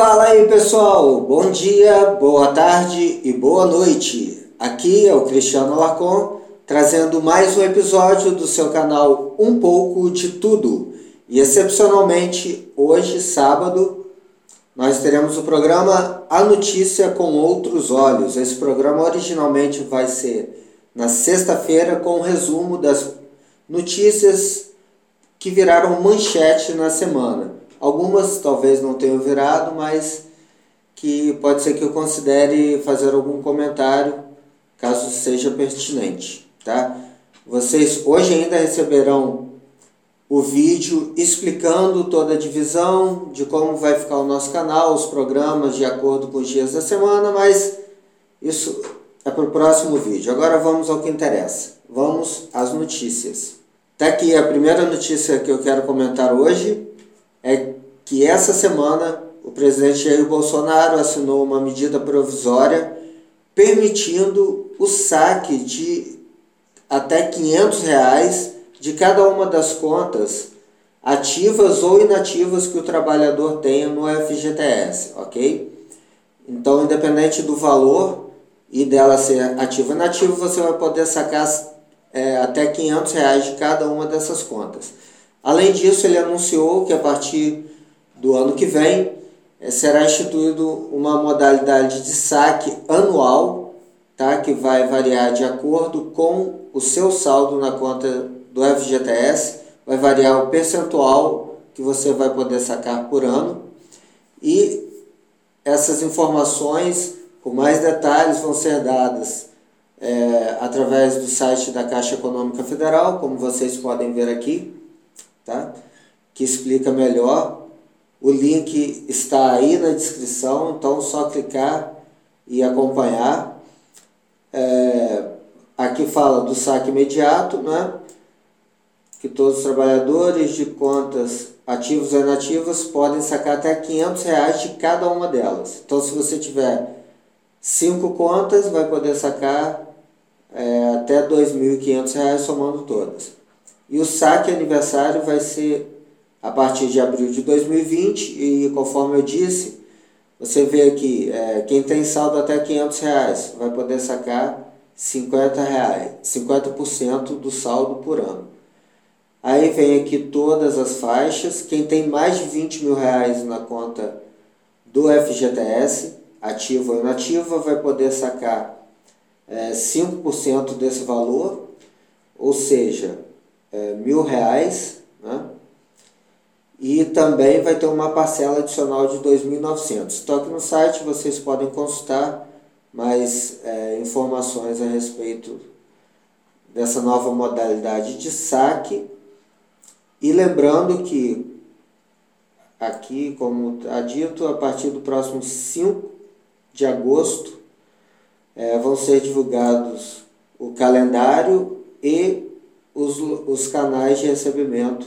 Fala aí pessoal, bom dia, boa tarde e boa noite. Aqui é o Cristiano Larcon trazendo mais um episódio do seu canal Um Pouco de Tudo. E excepcionalmente, hoje, sábado, nós teremos o programa A Notícia com Outros Olhos. Esse programa originalmente vai ser na sexta-feira com um resumo das notícias que viraram manchete na semana. Algumas talvez não tenham virado, mas que pode ser que eu considere fazer algum comentário caso seja pertinente, tá? Vocês hoje ainda receberão o vídeo explicando toda a divisão de como vai ficar o nosso canal, os programas de acordo com os dias da semana, mas isso é para o próximo vídeo. Agora vamos ao que interessa. Vamos às notícias. Tá aqui a primeira notícia que eu quero comentar hoje é que essa semana o presidente Jair Bolsonaro assinou uma medida provisória permitindo o saque de até 500 reais de cada uma das contas ativas ou inativas que o trabalhador tenha no FGTS, ok? Então, independente do valor e dela ser ativa ou inativa, você vai poder sacar é, até 500 reais de cada uma dessas contas. Além disso, ele anunciou que a partir do ano que vem é, será instituído uma modalidade de saque anual, tá? que vai variar de acordo com o seu saldo na conta do FGTS, vai variar o percentual que você vai poder sacar por ano. E essas informações com mais detalhes vão ser dadas é, através do site da Caixa Econômica Federal, como vocês podem ver aqui, tá? que explica melhor. O link está aí na descrição, então só clicar e acompanhar. É, aqui fala do saque imediato, né? que todos os trabalhadores de contas ativos ou inativas podem sacar até 500 reais de cada uma delas. Então, se você tiver cinco contas, vai poder sacar é, até R$ 2.500 somando todas. E o saque aniversário vai ser a partir de abril de 2020 e conforme eu disse, você vê aqui, é, quem tem saldo até 500 reais vai poder sacar 50 reais, 50% do saldo por ano. Aí vem aqui todas as faixas. Quem tem mais de 20 mil reais na conta do FGTS, ativa ou inativa, vai poder sacar é, 5% desse valor, ou seja, é, mil reais, né? E também vai ter uma parcela adicional de 2.900. Então aqui no site vocês podem consultar mais é, informações a respeito dessa nova modalidade de saque. E lembrando que aqui, como está dito, a partir do próximo 5 de agosto é, vão ser divulgados o calendário e os, os canais de recebimento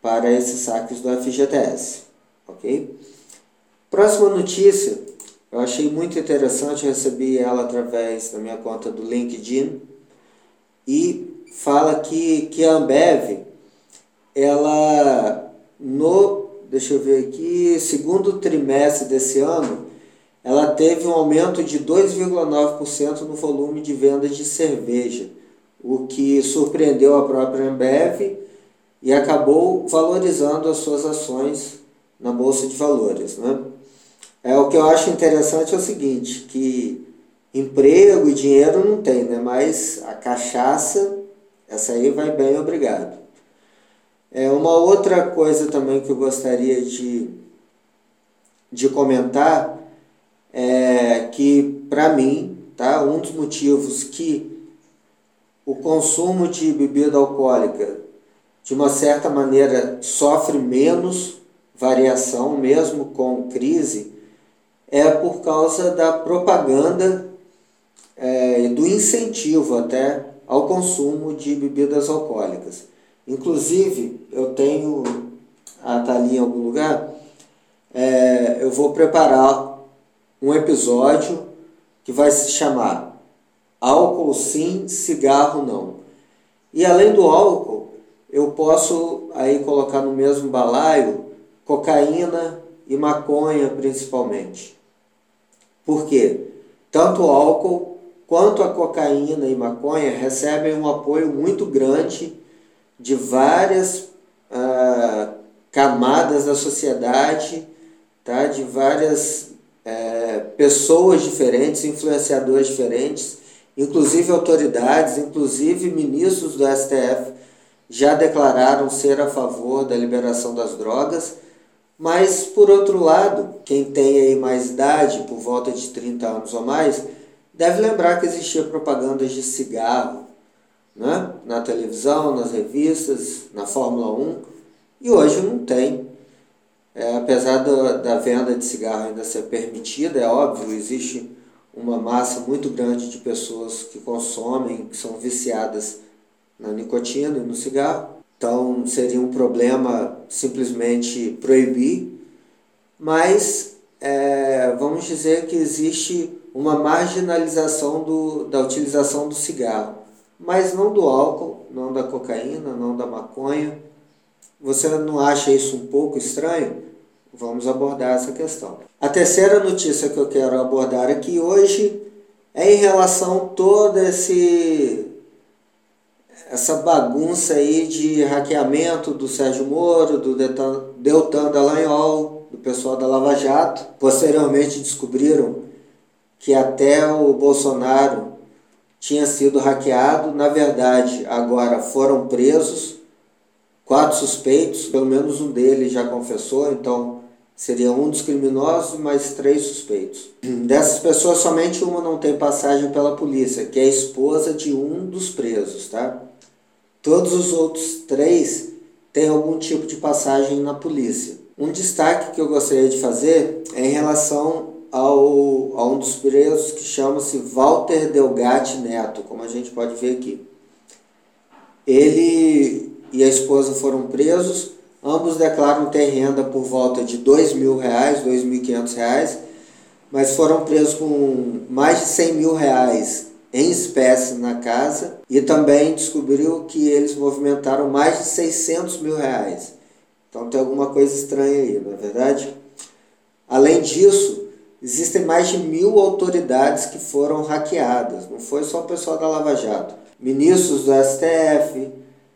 para esses saques do FGTS, ok? Próxima notícia, eu achei muito interessante, recebi ela através da minha conta do LinkedIn e fala que, que a Ambev, ela no, deixa eu ver aqui, segundo trimestre desse ano, ela teve um aumento de 2,9% no volume de vendas de cerveja, o que surpreendeu a própria Ambev e acabou valorizando as suas ações na bolsa de valores, né? É o que eu acho interessante é o seguinte, que emprego e dinheiro não tem, né? Mas a cachaça, essa aí vai bem, obrigado. É uma outra coisa também que eu gostaria de, de comentar é, que, para mim, tá, um dos motivos que o consumo de bebida alcoólica, de uma certa maneira, sofre menos variação, mesmo com crise, é por causa da propaganda é, do incentivo até ao consumo de bebidas alcoólicas. Inclusive, eu tenho, a tá ali em algum lugar, é, eu vou preparar um episódio que vai se chamar Álcool sim, cigarro não. E além do álcool, eu posso aí colocar no mesmo balaio cocaína e maconha principalmente. Por quê? Tanto o álcool quanto a cocaína e maconha recebem um apoio muito grande de várias ah, camadas da sociedade, tá? de várias é, pessoas diferentes, influenciadores diferentes, inclusive autoridades, inclusive ministros do STF já declararam ser a favor da liberação das drogas, mas por outro lado, quem tem aí mais idade, por volta de 30 anos ou mais, deve lembrar que existia propagandas de cigarro né? na televisão, nas revistas, na Fórmula 1, e hoje não tem. É, apesar da, da venda de cigarro ainda ser permitida, é óbvio, existe uma massa muito grande de pessoas que consomem, que são viciadas na nicotina e no cigarro. Então seria um problema simplesmente proibir, mas é, vamos dizer que existe uma marginalização do, da utilização do cigarro, mas não do álcool, não da cocaína, não da maconha. Você não acha isso um pouco estranho? Vamos abordar essa questão. A terceira notícia que eu quero abordar aqui hoje é em relação a toda esse essa bagunça aí de hackeamento do Sérgio Moro, do Deltan Dallagnol, do pessoal da Lava Jato. Posteriormente descobriram que até o Bolsonaro tinha sido hackeado. Na verdade, agora foram presos quatro suspeitos, pelo menos um deles já confessou, então seria um dos criminosos mais três suspeitos. Dessas pessoas, somente uma não tem passagem pela polícia, que é a esposa de um dos presos, tá? Todos os outros três têm algum tipo de passagem na polícia. Um destaque que eu gostaria de fazer é em relação ao, a um dos presos que chama-se Walter Delgatti Neto, como a gente pode ver aqui. Ele e a esposa foram presos, ambos declaram ter renda por volta de mil e quinhentos reais, mas foram presos com mais de cem mil reais em espécie na casa e também descobriu que eles movimentaram mais de 600 mil reais. Então tem alguma coisa estranha aí, não é verdade? Além disso, existem mais de mil autoridades que foram hackeadas. Não foi só o pessoal da Lava Jato. Ministros do STF,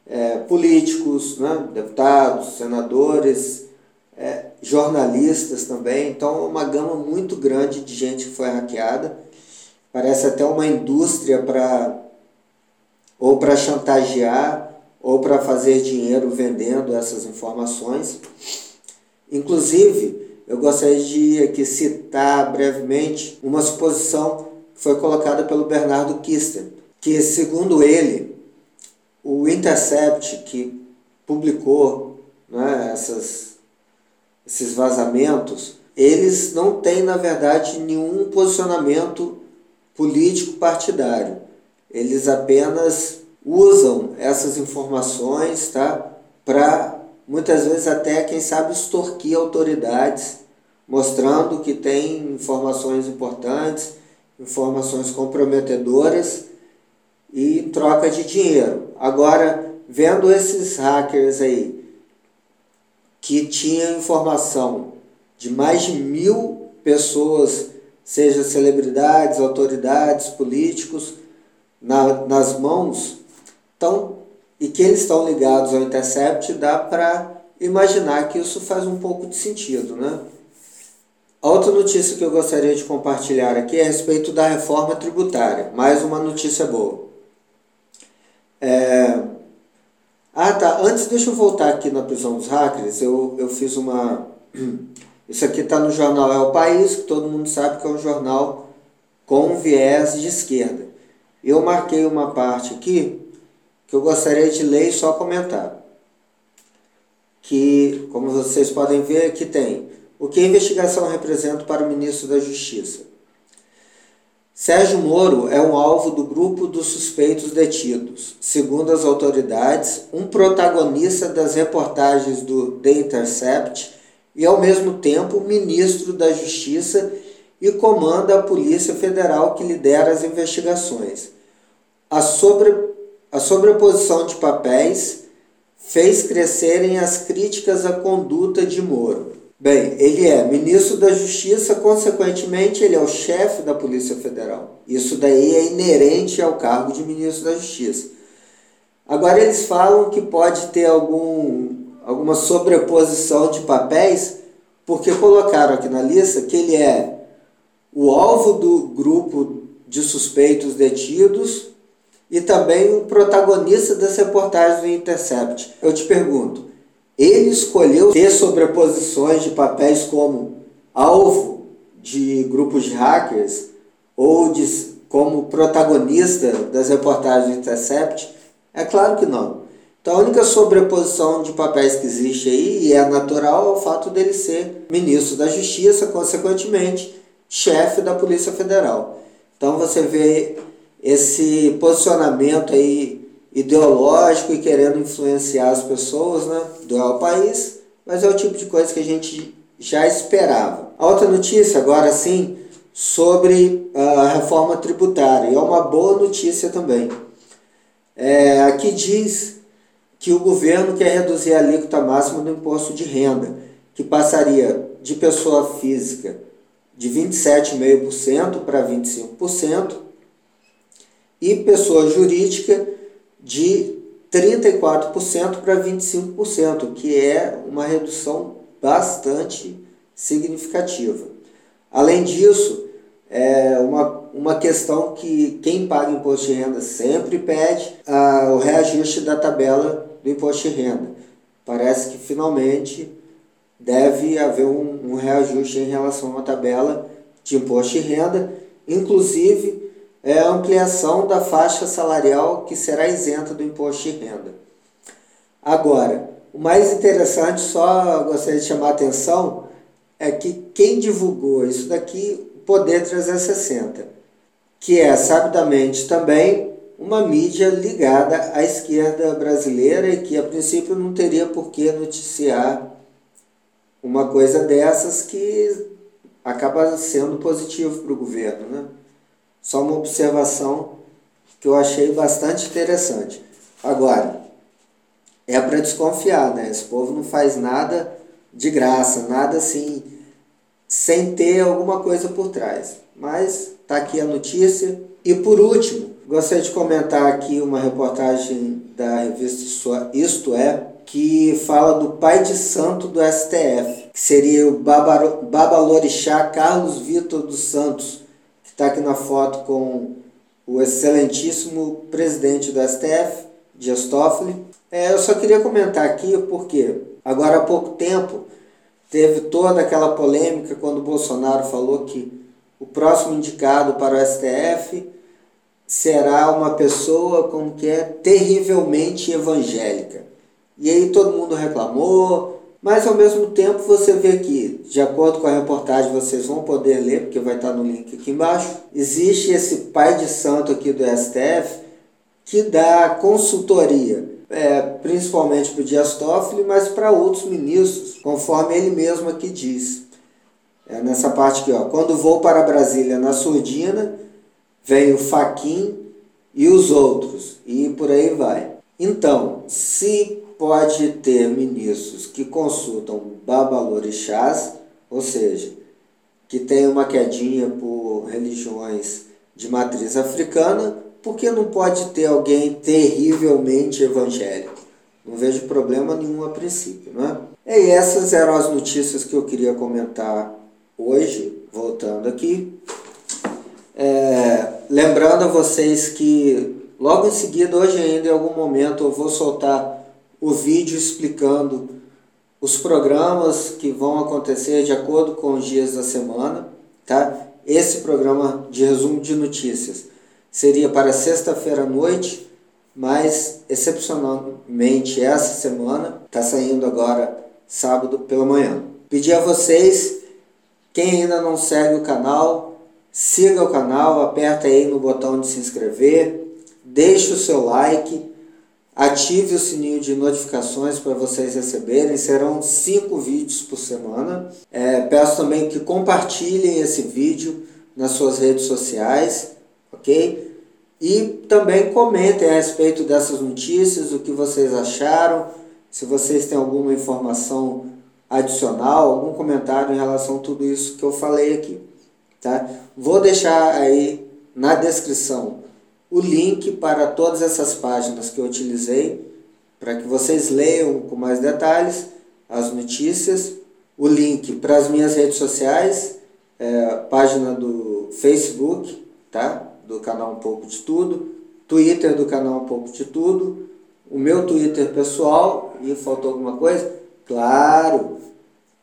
é, políticos, né, deputados, senadores, é, jornalistas também. Então, uma gama muito grande de gente que foi hackeada Parece até uma indústria para ou para chantagear ou para fazer dinheiro vendendo essas informações. Inclusive, eu gostaria de aqui citar brevemente uma suposição que foi colocada pelo Bernardo Kister, que segundo ele, o Intercept que publicou né, essas, esses vazamentos, eles não têm, na verdade, nenhum posicionamento político partidário. Eles apenas usam essas informações tá, para muitas vezes até, quem sabe, extorquir autoridades, mostrando que tem informações importantes, informações comprometedoras e troca de dinheiro. Agora, vendo esses hackers aí que tinham informação de mais de mil pessoas seja celebridades, autoridades, políticos, na, nas mãos, então, e que eles estão ligados ao Intercept, dá para imaginar que isso faz um pouco de sentido. Né? Outra notícia que eu gostaria de compartilhar aqui é a respeito da reforma tributária. Mais uma notícia boa. É... Ah, tá. Antes, deixa eu voltar aqui na prisão dos hackers. Eu, eu fiz uma Isso aqui está no jornal É o País, que todo mundo sabe que é um jornal com viés de esquerda. Eu marquei uma parte aqui que eu gostaria de ler e só comentar. Que, como vocês podem ver, aqui tem o que a investigação representa para o ministro da Justiça. Sérgio Moro é um alvo do grupo dos suspeitos detidos. Segundo as autoridades, um protagonista das reportagens do The Intercept e, ao mesmo tempo, ministro da Justiça e comanda a Polícia Federal que lidera as investigações. A, sobre, a sobreposição de papéis fez crescerem as críticas à conduta de Moro. Bem, ele é ministro da Justiça, consequentemente, ele é o chefe da Polícia Federal. Isso daí é inerente ao cargo de ministro da Justiça. Agora, eles falam que pode ter algum, alguma sobreposição de papéis, porque colocaram aqui na lista que ele é o alvo do grupo de suspeitos detidos e também o protagonista das reportagens do Intercept. Eu te pergunto, ele escolheu ter sobreposições de papéis como alvo de grupos de hackers ou de, como protagonista das reportagens do Intercept? É claro que não. Então a única sobreposição de papéis que existe aí, e é natural, é o fato dele ser ministro da Justiça, consequentemente, chefe da Polícia Federal. Então você vê esse posicionamento aí ideológico e querendo influenciar as pessoas né, do país, mas é o tipo de coisa que a gente já esperava. A outra notícia, agora sim, sobre a reforma tributária, e é uma boa notícia também. É, aqui diz que o governo quer reduzir a alíquota máxima do imposto de renda, que passaria de pessoa física de 27,5% para 25%, e pessoa jurídica de 34% para 25%, que é uma redução bastante significativa. Além disso, é uma, uma questão que quem paga imposto de renda sempre pede a, o reajuste da tabela do imposto de renda. Parece que finalmente deve haver um, um reajuste em relação à tabela de imposto de renda, inclusive é a ampliação da faixa salarial que será isenta do imposto de renda. Agora, o mais interessante, só gostaria de chamar a atenção, é que quem divulgou isso daqui, Poder 360, que é sabidamente também uma mídia ligada à esquerda brasileira e que a princípio não teria por que noticiar uma coisa dessas que acaba sendo positivo para o governo, né? Só uma observação que eu achei bastante interessante. Agora, é para desconfiar, né? Esse povo não faz nada de graça, nada assim, sem ter alguma coisa por trás. Mas tá aqui a notícia. E por último, gostaria de comentar aqui uma reportagem da revista Isto É, que fala do pai de santo do STF, que seria o Babalorixá Carlos Vitor dos Santos, está aqui na foto com o excelentíssimo presidente do STF, Dias Toffoli. É, eu só queria comentar aqui porque agora há pouco tempo teve toda aquela polêmica quando o Bolsonaro falou que o próximo indicado para o STF será uma pessoa como que é terrivelmente evangélica. E aí todo mundo reclamou, mas ao mesmo tempo você vê que, de acordo com a reportagem, vocês vão poder ler, porque vai estar no link aqui embaixo, existe esse pai de santo aqui do STF que dá consultoria, é, principalmente para o Dias Toffoli, mas para outros ministros, conforme ele mesmo aqui diz. É nessa parte aqui, ó, quando vou para Brasília na surdina, vem o Faquin e os outros, e por aí vai. Então, se pode ter ministros que consultam babalorixás, ou seja, que tem uma quedinha por religiões de matriz africana, porque não pode ter alguém terrivelmente evangélico? Não vejo problema nenhum a princípio, não é? E essas eram as notícias que eu queria comentar hoje, voltando aqui. É, lembrando a vocês que logo em seguida, hoje ainda em algum momento, eu vou soltar o vídeo explicando os programas que vão acontecer de acordo com os dias da semana, tá? Esse programa de resumo de notícias seria para sexta-feira à noite, mas excepcionalmente essa semana está saindo agora sábado pela manhã. Pedir a vocês, quem ainda não segue o canal, siga o canal, aperta aí no botão de se inscrever, deixe o seu like Ative o sininho de notificações para vocês receberem. Serão cinco vídeos por semana. É, peço também que compartilhem esse vídeo nas suas redes sociais, ok? E também comentem a respeito dessas notícias, o que vocês acharam. Se vocês têm alguma informação adicional, algum comentário em relação a tudo isso que eu falei aqui. Tá? Vou deixar aí na descrição o link para todas essas páginas que eu utilizei, para que vocês leiam com mais detalhes as notícias, o link para as minhas redes sociais, é, página do Facebook, tá? do canal Um Pouco de Tudo, Twitter do canal Um Pouco de Tudo, o meu Twitter pessoal, e faltou alguma coisa? Claro!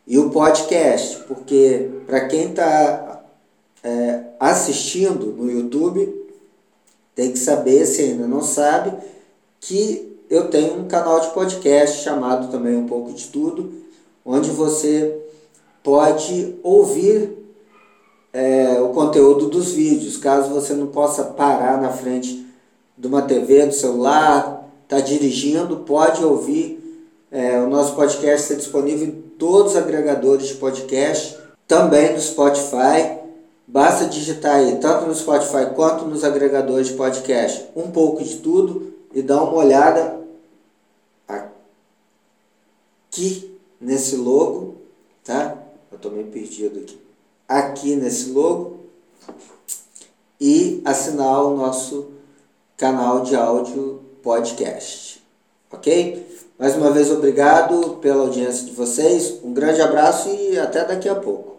E o podcast, porque para quem está é, assistindo no YouTube, tem que saber, se ainda não sabe, que eu tenho um canal de podcast chamado também Um Pouco de Tudo, onde você pode ouvir é, o conteúdo dos vídeos, caso você não possa parar na frente de uma TV, do celular, está dirigindo, pode ouvir. É, o nosso podcast está disponível em todos os agregadores de podcast, também no Spotify. Basta digitar aí, tanto no Spotify quanto nos agregadores de podcast, um pouco de tudo e dar uma olhada aqui nesse logo, tá? Eu tô meio perdido aqui. Aqui nesse logo e assinar o nosso canal de áudio podcast, ok? Mais uma vez, obrigado pela audiência de vocês, um grande abraço e até daqui a pouco.